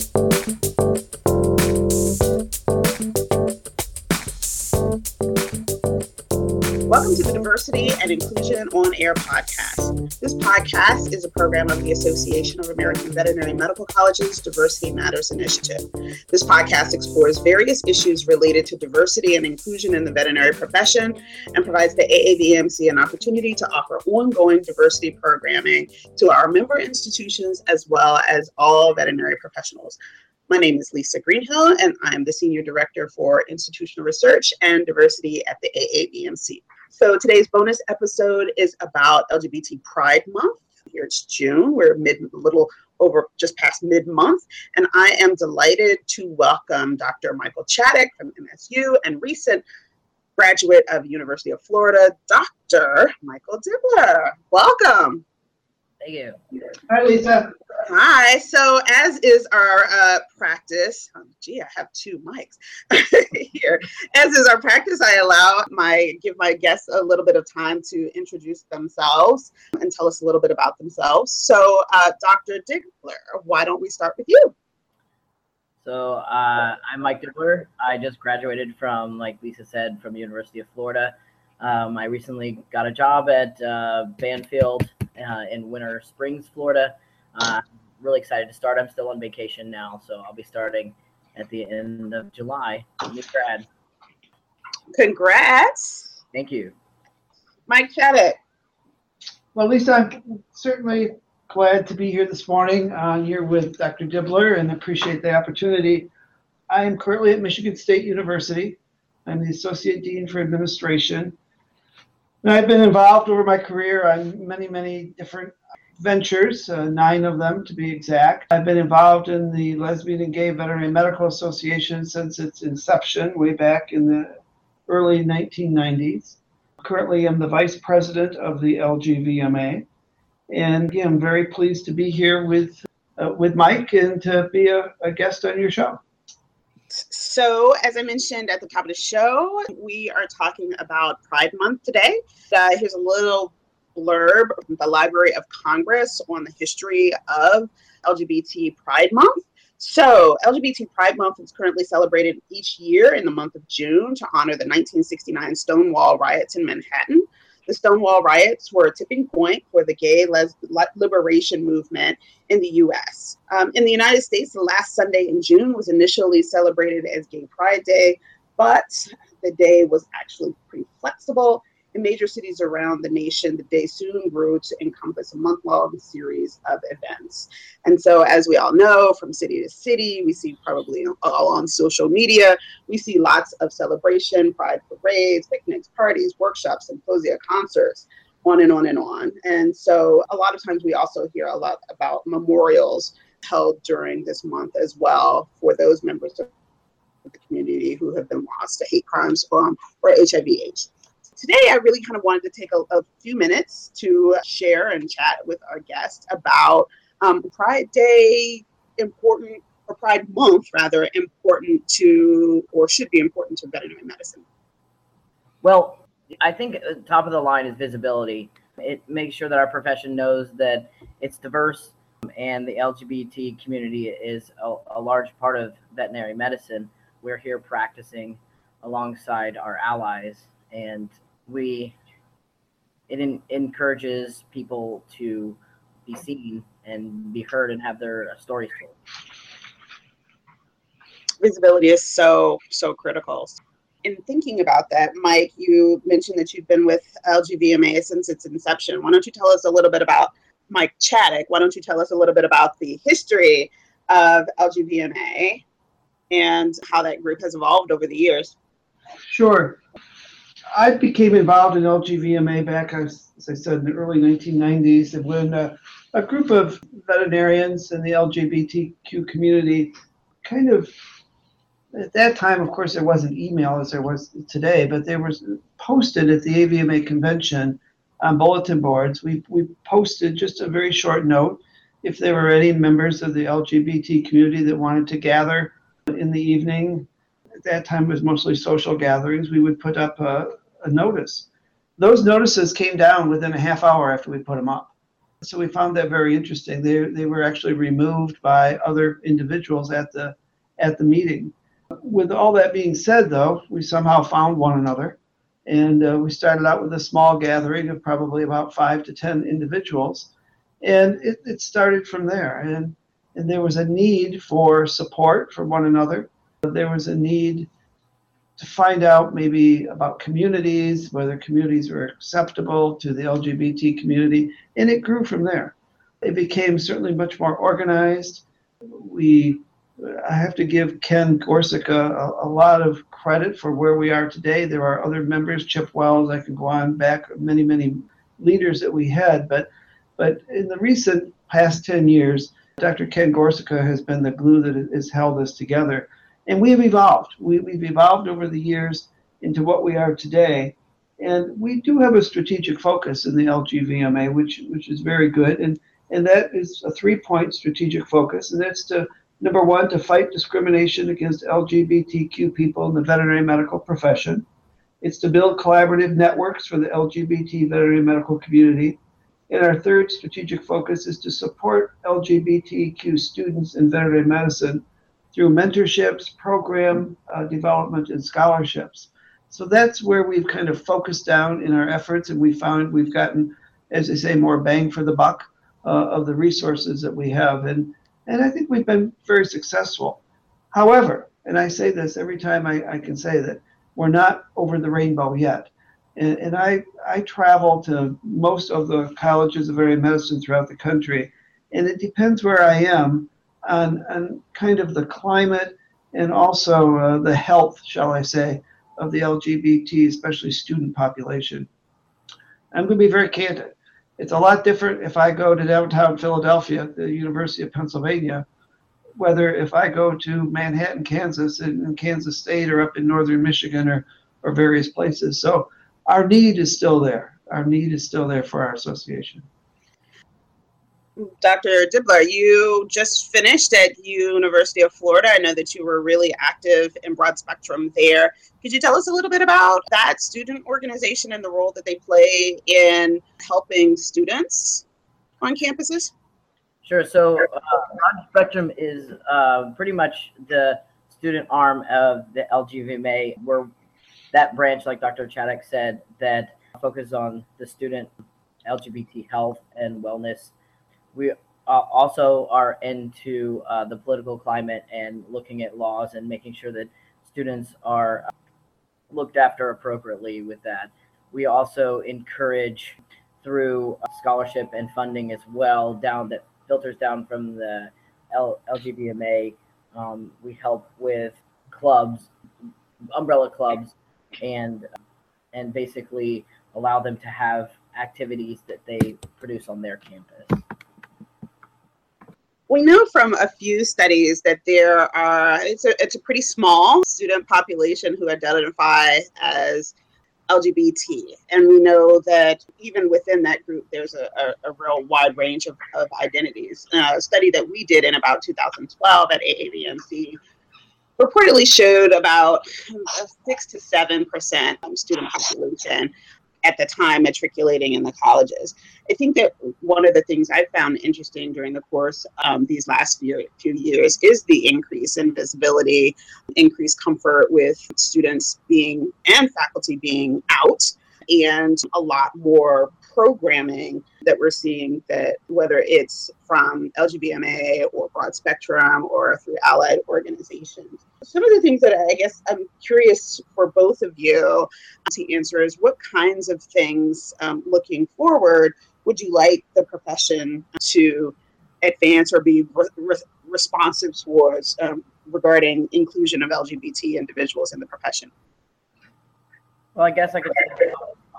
Thank you. Welcome to the Diversity and Inclusion on Air podcast. This podcast is a program of the Association of American Veterinary Medical Colleges Diversity Matters Initiative. This podcast explores various issues related to diversity and inclusion in the veterinary profession and provides the AAVMC an opportunity to offer ongoing diversity programming to our member institutions as well as all veterinary professionals. My name is Lisa Greenhill, and I'm the Senior Director for Institutional Research and Diversity at the AAVMC. So today's bonus episode is about LGBT Pride Month. Here it's June. We're mid, a little over just past mid month, and I am delighted to welcome Dr. Michael Chaddock from MSU and recent graduate of University of Florida, Dr. Michael Dibler. Welcome. Thank you. Hi, Lisa. Hi. So, as is our uh, practice, oh, gee, I have two mics here. As is our practice, I allow my give my guests a little bit of time to introduce themselves and tell us a little bit about themselves. So, uh, Dr. Dibler, why don't we start with you? So, uh, I'm Mike Dibler. I just graduated from, like Lisa said, from University of Florida. Um, I recently got a job at uh, Banfield uh, in Winter Springs, Florida. Uh, really excited to start. I'm still on vacation now, so I'll be starting at the end of July. New grad. Congrats. Thank you. Mike Chaddock. Well, Lisa, I'm certainly glad to be here this morning uh, here with Dr. Dibler and appreciate the opportunity. I am currently at Michigan State University. I'm the Associate Dean for Administration. I've been involved over my career on many, many different ventures, uh, nine of them to be exact. I've been involved in the Lesbian and Gay Veterinary Medical Association since its inception, way back in the early 1990s. Currently, I'm the vice president of the LGVMA. And again, I'm very pleased to be here with, uh, with Mike and to be a, a guest on your show. So, as I mentioned at the top of the show, we are talking about Pride Month today. Uh, here's a little blurb from the Library of Congress on the history of LGBT Pride Month. So, LGBT Pride Month is currently celebrated each year in the month of June to honor the 1969 Stonewall riots in Manhattan. The Stonewall riots were a tipping point for the gay les- liberation movement in the US. Um, in the United States, the last Sunday in June was initially celebrated as Gay Pride Day, but the day was actually pretty flexible in major cities around the nation, that they soon grew to encompass a month long series of events. And so, as we all know, from city to city, we see probably all on social media, we see lots of celebration, pride parades, picnics, parties, workshops, symposia, concerts. On and on and on. And so, a lot of times, we also hear a lot about memorials held during this month as well for those members of the community who have been lost to hate crimes um, or HIV/AIDS today I really kind of wanted to take a, a few minutes to share and chat with our guest about um, Pride Day, important, or Pride Month rather, important to, or should be important to veterinary medicine. Well, I think top of the line is visibility. It makes sure that our profession knows that it's diverse and the LGBT community is a, a large part of veterinary medicine. We're here practicing alongside our allies and we it in, encourages people to be seen and be heard and have their stories told. Visibility is so so critical. In thinking about that, Mike, you mentioned that you've been with LGVMA since its inception. Why don't you tell us a little bit about Mike Chaddock? Why don't you tell us a little bit about the history of LGVMA and how that group has evolved over the years? Sure. I became involved in LGVMA back, as, I said, in the early 1990s, and when uh, a group of veterinarians in the LGBTQ community kind of at that time, of course, there wasn't email as there was today, but there was posted at the AVMA convention on bulletin boards. We, we posted just a very short note if there were any members of the LGBT community that wanted to gather in the evening. At that time, it was mostly social gatherings. We would put up a, a notice. Those notices came down within a half hour after we put them up. So we found that very interesting. They, they were actually removed by other individuals at the at the meeting. With all that being said, though, we somehow found one another, and uh, we started out with a small gathering of probably about five to ten individuals, and it, it started from there. And and there was a need for support for one another. There was a need to find out maybe about communities, whether communities were acceptable to the LGBT community, and it grew from there. It became certainly much more organized. We, I have to give Ken Gorczyca a, a lot of credit for where we are today. There are other members, Chip Wells, I can go on back, many, many leaders that we had, but, but in the recent past 10 years, Dr. Ken Gorczyca has been the glue that has held us together and we've evolved. We, we've evolved over the years into what we are today. And we do have a strategic focus in the LGVMA, which, which is very good. And, and that is a three point strategic focus. And that's to, number one, to fight discrimination against LGBTQ people in the veterinary medical profession. It's to build collaborative networks for the LGBT veterinary medical community. And our third strategic focus is to support LGBTQ students in veterinary medicine through mentorships, program uh, development, and scholarships. So that's where we've kind of focused down in our efforts, and we found we've gotten, as they say, more bang for the buck uh, of the resources that we have, and and I think we've been very successful. However, and I say this every time I, I can say that we're not over the rainbow yet. And, and I, I travel to most of the colleges of veterinary medicine throughout the country, and it depends where I am on kind of the climate and also uh, the health, shall I say, of the LGBT, especially student population. I'm going to be very candid. It's a lot different if I go to downtown Philadelphia, the University of Pennsylvania, whether if I go to Manhattan, Kansas, in, in Kansas State, or up in northern Michigan, or or various places. So our need is still there. Our need is still there for our association. Dr. Dibler, you just finished at University of Florida. I know that you were really active in broad spectrum there. Could you tell us a little bit about that student organization and the role that they play in helping students on campuses? Sure. So, uh, broad spectrum is uh, pretty much the student arm of the LGVMA, where that branch, like Dr. Chaddock said, that focuses on the student LGBT health and wellness we uh, also are into uh, the political climate and looking at laws and making sure that students are uh, looked after appropriately with that. We also encourage through scholarship and funding as well down that filters down from the L- LGVMA. Um, we help with clubs, umbrella clubs, and and basically allow them to have activities that they produce on their campus we know from a few studies that there are it's a, it's a pretty small student population who identify as LGBT. And we know that even within that group, there's a, a, a real wide range of, of identities. Uh, a study that we did in about 2012 at AAVMC reportedly showed about six to seven percent student population at the time matriculating in the colleges. I think that one of the things I found interesting during the course um, these last few, few years is the increase in visibility, increased comfort with students being and faculty being out, and a lot more programming that we're seeing that whether it's from LGVMA or broad spectrum or through allied organizations. Some of the things that I guess I'm curious for both of you to answer is what kinds of things um, looking forward would you like the profession to advance or be re- re- responsive towards um, regarding inclusion of LGBT individuals in the profession? Well, I guess I could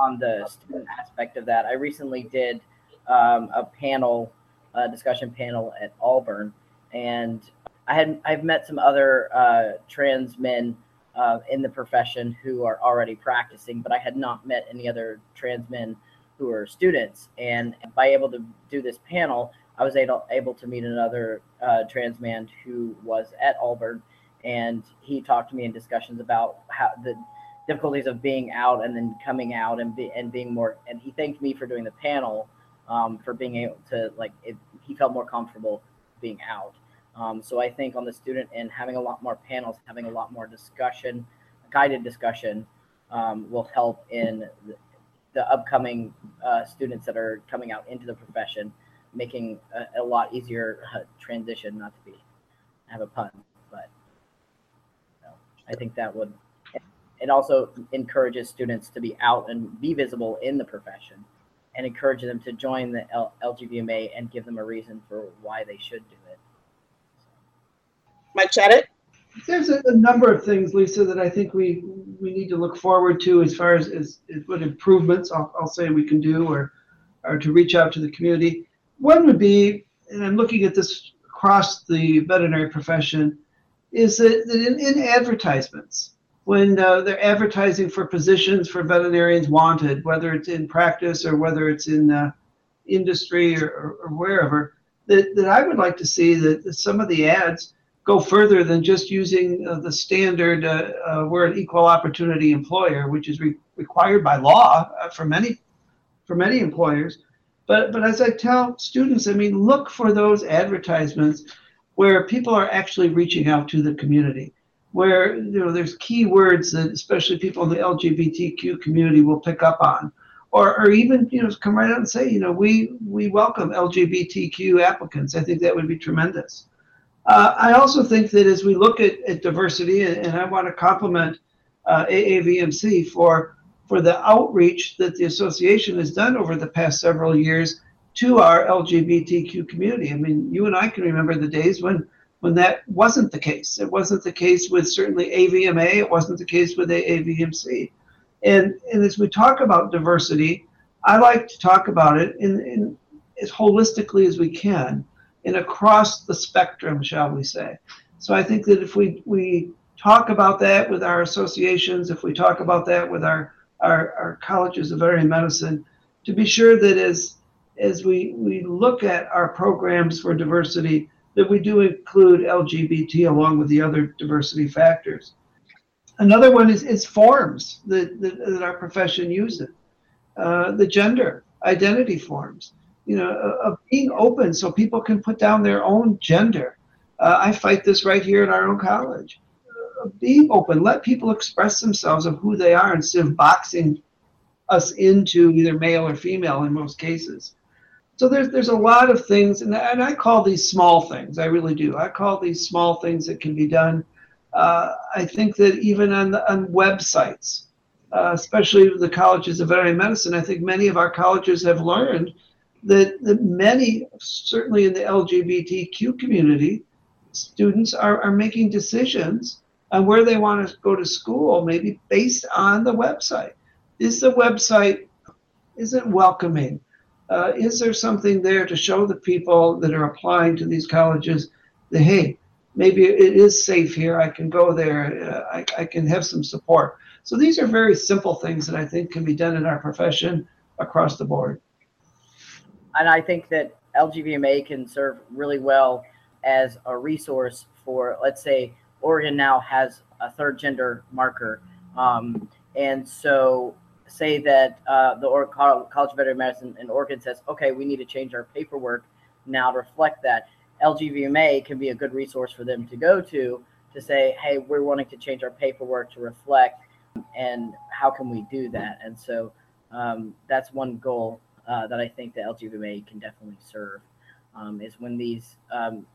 on the student aspect of that. I recently did um, a panel, a discussion panel at Auburn, and I had I've met some other uh, trans men uh, in the profession who are already practicing, but I had not met any other trans men who are students. And by able to do this panel, I was able able to meet another uh, trans man who was at Auburn, and he talked to me in discussions about how the difficulties of being out and then coming out and be, and being more. And he thanked me for doing the panel um, for being able to like it, he felt more comfortable being out. Um, so I think on the student end, having a lot more panels, having a lot more discussion, guided discussion, um, will help in the, the upcoming uh, students that are coming out into the profession, making a, a lot easier uh, transition. Not to be have a pun, but you know, I think that would. It also encourages students to be out and be visible in the profession, and encourage them to join the L- LGVMA and give them a reason for why they should do it. Mike Chaddock? There's a, a number of things, Lisa, that I think we we need to look forward to as far as, as, as what improvements I'll, I'll say we can do or or to reach out to the community. One would be, and I'm looking at this across the veterinary profession, is that, that in, in advertisements, when uh, they're advertising for positions for veterinarians wanted, whether it's in practice or whether it's in uh, industry or, or, or, wherever, that, that I would like to see that, some of the ads go further than just using uh, the standard uh, uh, we're an equal opportunity employer, which is re- required by law uh, for many for many employers. But but as I tell students, I mean, look for those advertisements where people are actually reaching out to the community, where you know there's key words that especially people in the LGBTQ community will pick up on. Or, or even you know come right out and say you know we we welcome LGBTQ applicants. I think that would be tremendous. Uh, I also think that as we look at, at diversity, and, and I want to compliment uh, AAVMC for for the outreach that the association has done over the past several years to our LGBTQ community. I mean, you and I can remember the days when when that wasn't the case. It wasn't the case with certainly AVMA. It wasn't the case with AAVMC. And and as we talk about diversity, I like to talk about it in, in as holistically as we can and across the spectrum, shall we say. So I think that if we, we talk about that with our associations, if we talk about that with our, our, our colleges of veterinary medicine, to be sure that as, as we, we look at our programs for diversity, that we do include LGBT along with the other diversity factors. Another one is, is forms that, that, that our profession uses, uh, the gender identity forms you know, of being open so people can put down their own gender. Uh, I fight this right here at our own college. Uh, being open, let people express themselves of who they are instead of boxing us into either male or female in most cases. So there's there's a lot of things, and, and I call these small things. I really do. I call these small things that can be done. Uh, I think that even on the, on websites, uh, especially the colleges of veterinary medicine, I think many of our colleges have learned that, that many, certainly in the LGBTQ community, students are, are making decisions on where they want to go to school, maybe based on the website. Is the website is it welcoming? Uh, is there something there to show the people that are applying to these colleges that hey, maybe it is safe here. I can go there. Uh, I, I can have some support. So these are very simple things that I think can be done in our profession across the board and I think that LGVMA can serve really well as a resource for, let's say, Oregon now has a third gender marker, um, and so say that uh, the or- College of Veterinary Medicine in Oregon says, okay, we need to change our paperwork now to reflect that. LGVMA can be a good resource for them to go to to say, hey, we're wanting to change our paperwork to reflect, and how can we do that? And so um, that's one goal uh, that I think the LGVMA can definitely serve um, is when these um,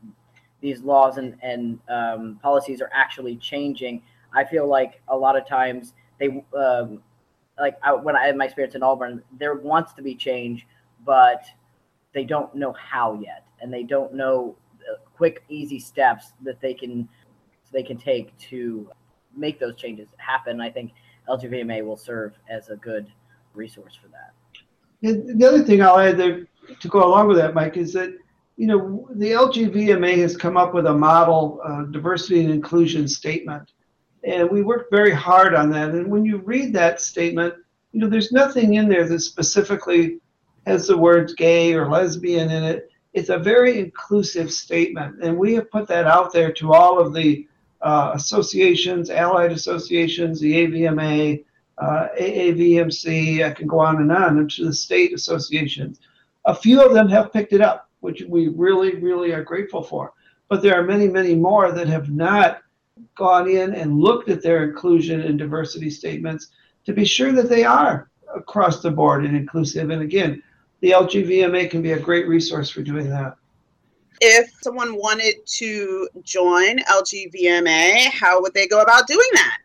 these laws and and um, policies are actually changing. I feel like a lot of times they um, like I, when I had my experience in Auburn, there wants to be change, but they don't know how yet, and they don't know quick, easy steps that they can they can take to make those changes happen. I think LGVMA will serve as a good resource for that. And the other thing I'll add there to go along with that, Mike, is that you know the LGVMA has come up with a model uh, diversity and inclusion statement, and we worked very hard on that. And when you read that statement, you know there's nothing in there that specifically has the words gay or lesbian in it. It's a very inclusive statement, and we have put that out there to all of the uh, associations, allied associations, the AVMA, uh, AAVMC, I can go on and on, and to the state associations. A few of them have picked it up, which we really, really are grateful for. But there are many, many more that have not gone in and looked at their inclusion and diversity statements to be sure that they are across the board and inclusive. And again, the LGVMA can be a great resource for doing that. If someone wanted to join LGVMA, how would they go about doing that?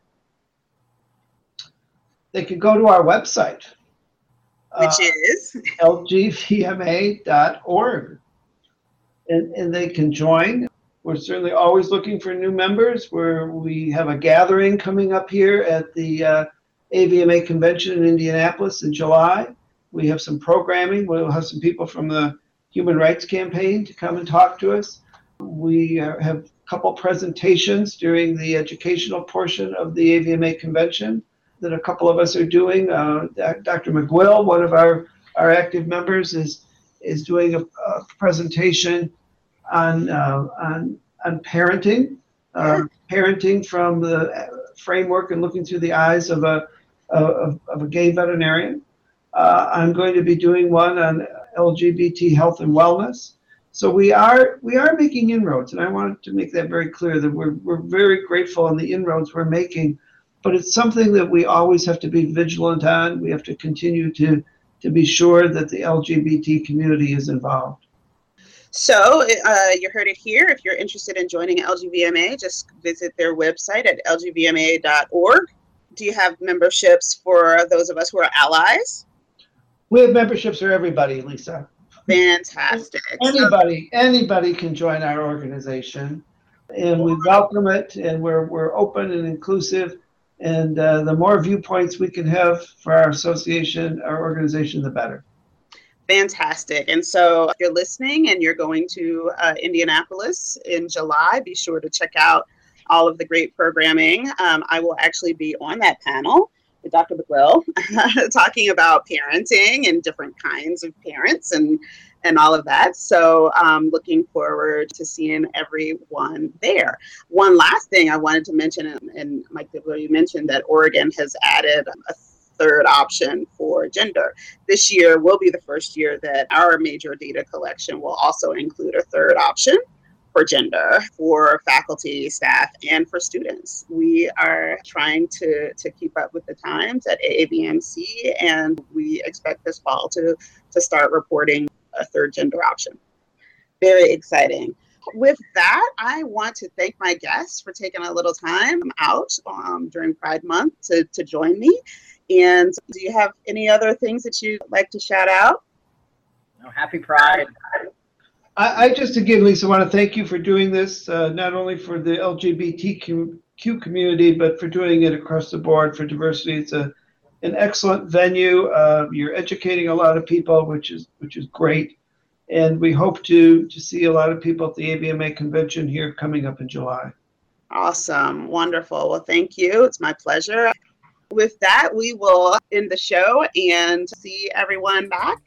They could go to our website, Which uh, is lgvma.org. And, and they can join. We're certainly always looking for new members. We have a gathering coming up here at the uh, AVMA convention in Indianapolis in July. We have some programming. We'll have some people from the Human Rights Campaign to come and talk to us. We uh, have a couple presentations during the educational portion of the AVMA convention that a couple of us are doing. Uh, Dr. McGuill, one of our, our active members, is is doing a, a presentation on uh, on on parenting, uh, parenting from the framework and looking through the eyes of a of, of a gay veterinarian. Uh, I'm going to be doing one on LGBT health and wellness. So we are we are making inroads, and I wanted to make that very clear that we're we're very grateful on the inroads we're making, but it's something that we always have to be vigilant on. We have to continue to to be sure that the LGBT community is involved. So uh, you heard it here. If you're interested in joining LGVMA, just visit their website at lgvma.org. Do you have memberships for those of us who are allies? We have memberships for everybody, Lisa. Fantastic. Anybody, anybody can join our organization, and we welcome it. And we're we're open and inclusive. And uh, the more viewpoints we can have for our association, our organization, the better. Fantastic. And so, if you're listening and you're going to uh, Indianapolis in July, be sure to check out all of the great programming. Um, I will actually be on that panel with Dr. McGuill, talking about parenting and different kinds of parents and and all of that. So, um, looking forward to seeing everyone there. One last thing I wanted to mention, and, and Mike you mentioned that Oregon has added a third option for gender. This year will be the first year that our major data collection will also include a third option for gender for faculty, staff, and for students. We are trying to, to keep up with the times at AAVMC, and we expect this fall to, to start reporting a third gender option. Very exciting. With that, I want to thank my guests for taking a little time out um, during Pride Month to, to join me. And do you have any other things that you'd like to shout out? Oh, happy Pride. I, I, just again, Lisa, want to thank you for doing this, uh, not only for the LGBTQ community, but for doing it across the board for diversity. It's a an excellent venue. Uh, you're educating a lot of people, which is which is great, and we hope to to see a lot of people at the AVMA convention here coming up in July. Awesome, wonderful. Well, thank you. It's my pleasure. With that, we will end the show and see everyone back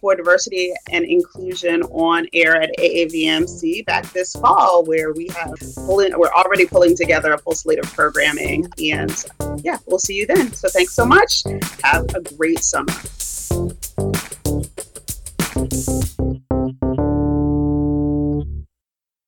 for diversity and inclusion on air at AAVMC back this fall, where we have pulling, we're already pulling together a full slate of programming. And yeah, we'll see you then. So thanks so much. Have a great summer.